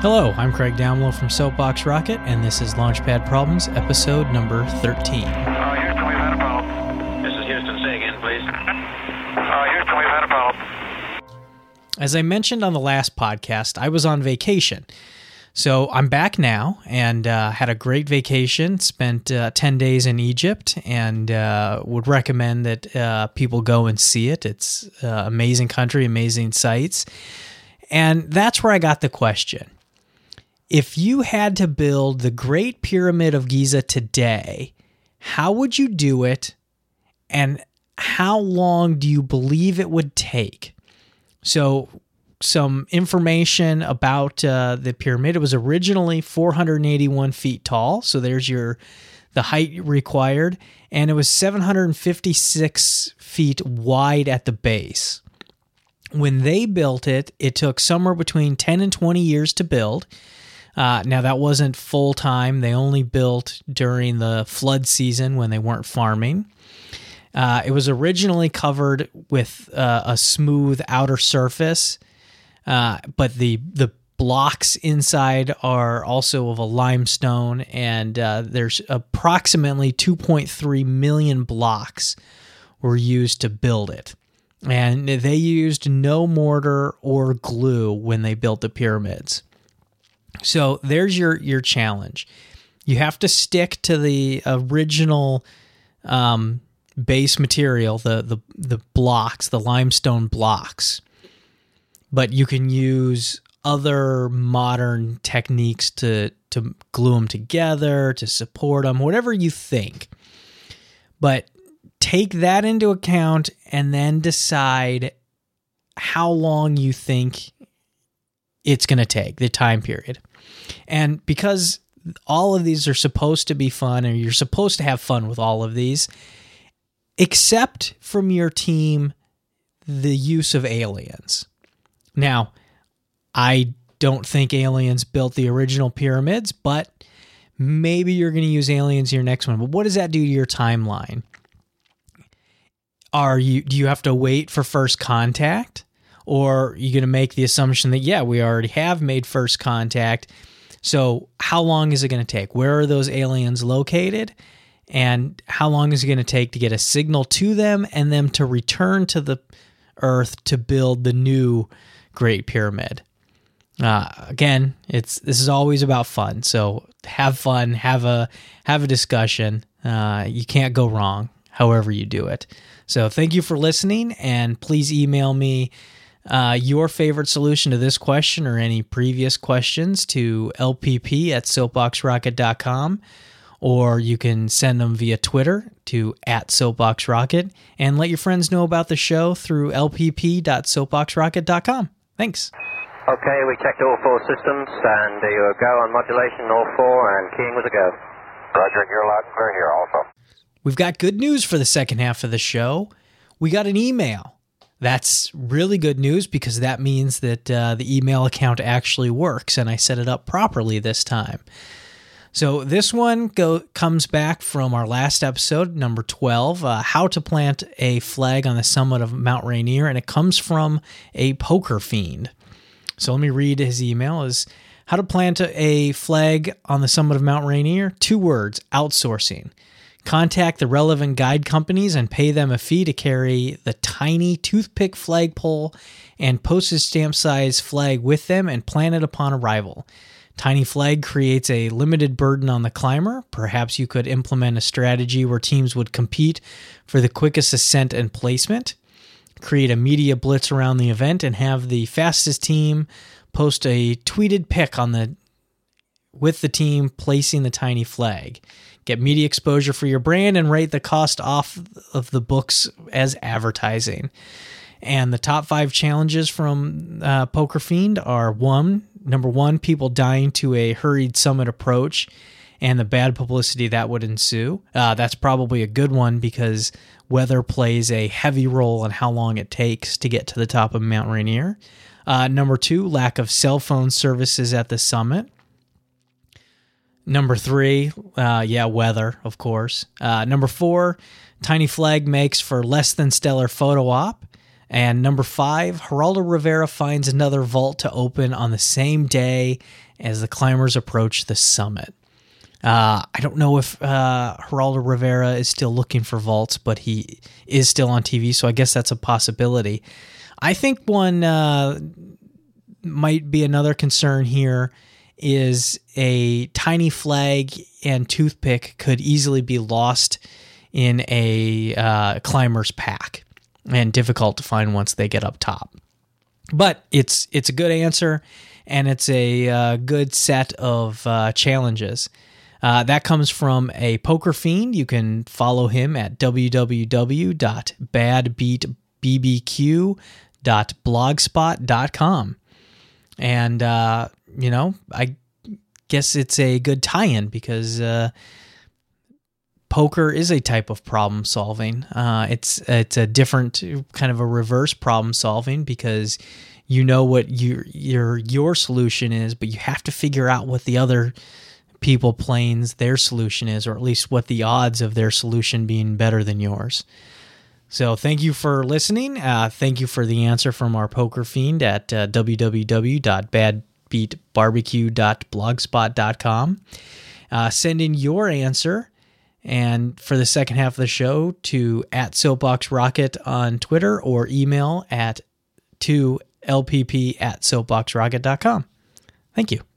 Hello, I'm Craig Downlow from Soapbox Rocket, and this is Launchpad Problems, episode number 13. Uh, Houston, we've had a problem. This is Houston. Say again, please. Uh, Houston, we've had a problem. As I mentioned on the last podcast, I was on vacation. So I'm back now and uh, had a great vacation. Spent uh, 10 days in Egypt and uh, would recommend that uh, people go and see it. It's uh, amazing country, amazing sights. And that's where I got the question. If you had to build the Great Pyramid of Giza today, how would you do it? And how long do you believe it would take? So, some information about uh, the pyramid. It was originally 481 feet tall. So there's your the height required, and it was 756 feet wide at the base. When they built it, it took somewhere between 10 and 20 years to build. Uh, now that wasn't full time; they only built during the flood season when they weren't farming. Uh, it was originally covered with uh, a smooth outer surface, uh, but the the blocks inside are also of a limestone, and uh, there's approximately 2.3 million blocks were used to build it. And they used no mortar or glue when they built the pyramids. So there's your your challenge. You have to stick to the original um, base material, the the the blocks, the limestone blocks. But you can use other modern techniques to to glue them together, to support them, whatever you think. But take that into account and then decide how long you think it's going to take, the time period. And because all of these are supposed to be fun and you're supposed to have fun with all of these, except from your team the use of aliens. Now, I don't think aliens built the original pyramids, but maybe you're going to use aliens in your next one. But what does that do to your timeline? Are you do you have to wait for first contact or are you going to make the assumption that yeah, we already have made first contact? So, how long is it going to take? Where are those aliens located? And how long is it going to take to get a signal to them and them to return to the earth to build the new Great Pyramid? Uh, again, it's this is always about fun. So have fun, have a have a discussion. Uh, you can't go wrong, however you do it. So thank you for listening, and please email me uh, your favorite solution to this question or any previous questions to lpp at soapboxrocket.com or you can send them via Twitter to at soapboxrocket and let your friends know about the show through lpp.soapboxrocket.com. Thanks. Okay, we checked all four systems, and you were go on modulation, all four, and keying was a go. Roger, you're loud and clear here also. We've got good news for the second half of the show. We got an email. That's really good news because that means that uh, the email account actually works and I set it up properly this time. So this one go, comes back from our last episode, number 12, uh, How to Plant a Flag on the Summit of Mount Rainier, and it comes from a poker fiend. So let me read his email is how to plant a flag on the summit of Mount Rainier. Two words, outsourcing. Contact the relevant guide companies and pay them a fee to carry the tiny toothpick flagpole and postage stamp size flag with them and plant it upon arrival. Tiny flag creates a limited burden on the climber. Perhaps you could implement a strategy where teams would compete for the quickest ascent and placement. Create a media blitz around the event and have the fastest team post a tweeted pic on the with the team placing the tiny flag. Get media exposure for your brand and rate the cost off of the books as advertising. And the top five challenges from uh, Poker Fiend are one, number one, people dying to a hurried summit approach and the bad publicity that would ensue. Uh, that's probably a good one because weather plays a heavy role in how long it takes to get to the top of Mount Rainier. Uh, number two, lack of cell phone services at the summit. Number three, uh, yeah, weather, of course. Uh, number four, Tiny Flag makes for less than stellar photo op. And number five, Geraldo Rivera finds another vault to open on the same day as the climbers approach the summit. Uh, I don't know if uh, Geraldo Rivera is still looking for vaults, but he is still on TV, so I guess that's a possibility. I think one uh, might be another concern here is a tiny flag and toothpick could easily be lost in a uh, climber's pack and difficult to find once they get up top. But it's it's a good answer, and it's a uh, good set of uh, challenges. Uh, that comes from a poker fiend. You can follow him at www.badbeatbbq.blogspot.com. And, uh, you know, I guess it's a good tie in because uh, poker is a type of problem solving. Uh, it's it's a different kind of a reverse problem solving because you know what your your your solution is, but you have to figure out what the other people planes their solution is, or at least what the odds of their solution being better than yours. So thank you for listening. Uh, thank you for the answer from our poker fiend at uh, www.badbeatbarbecue.blogspot.com. Uh, send in your answer and for the second half of the show to at soapbox rocket on Twitter or email at to lpp at soapboxrocket.com. Thank you.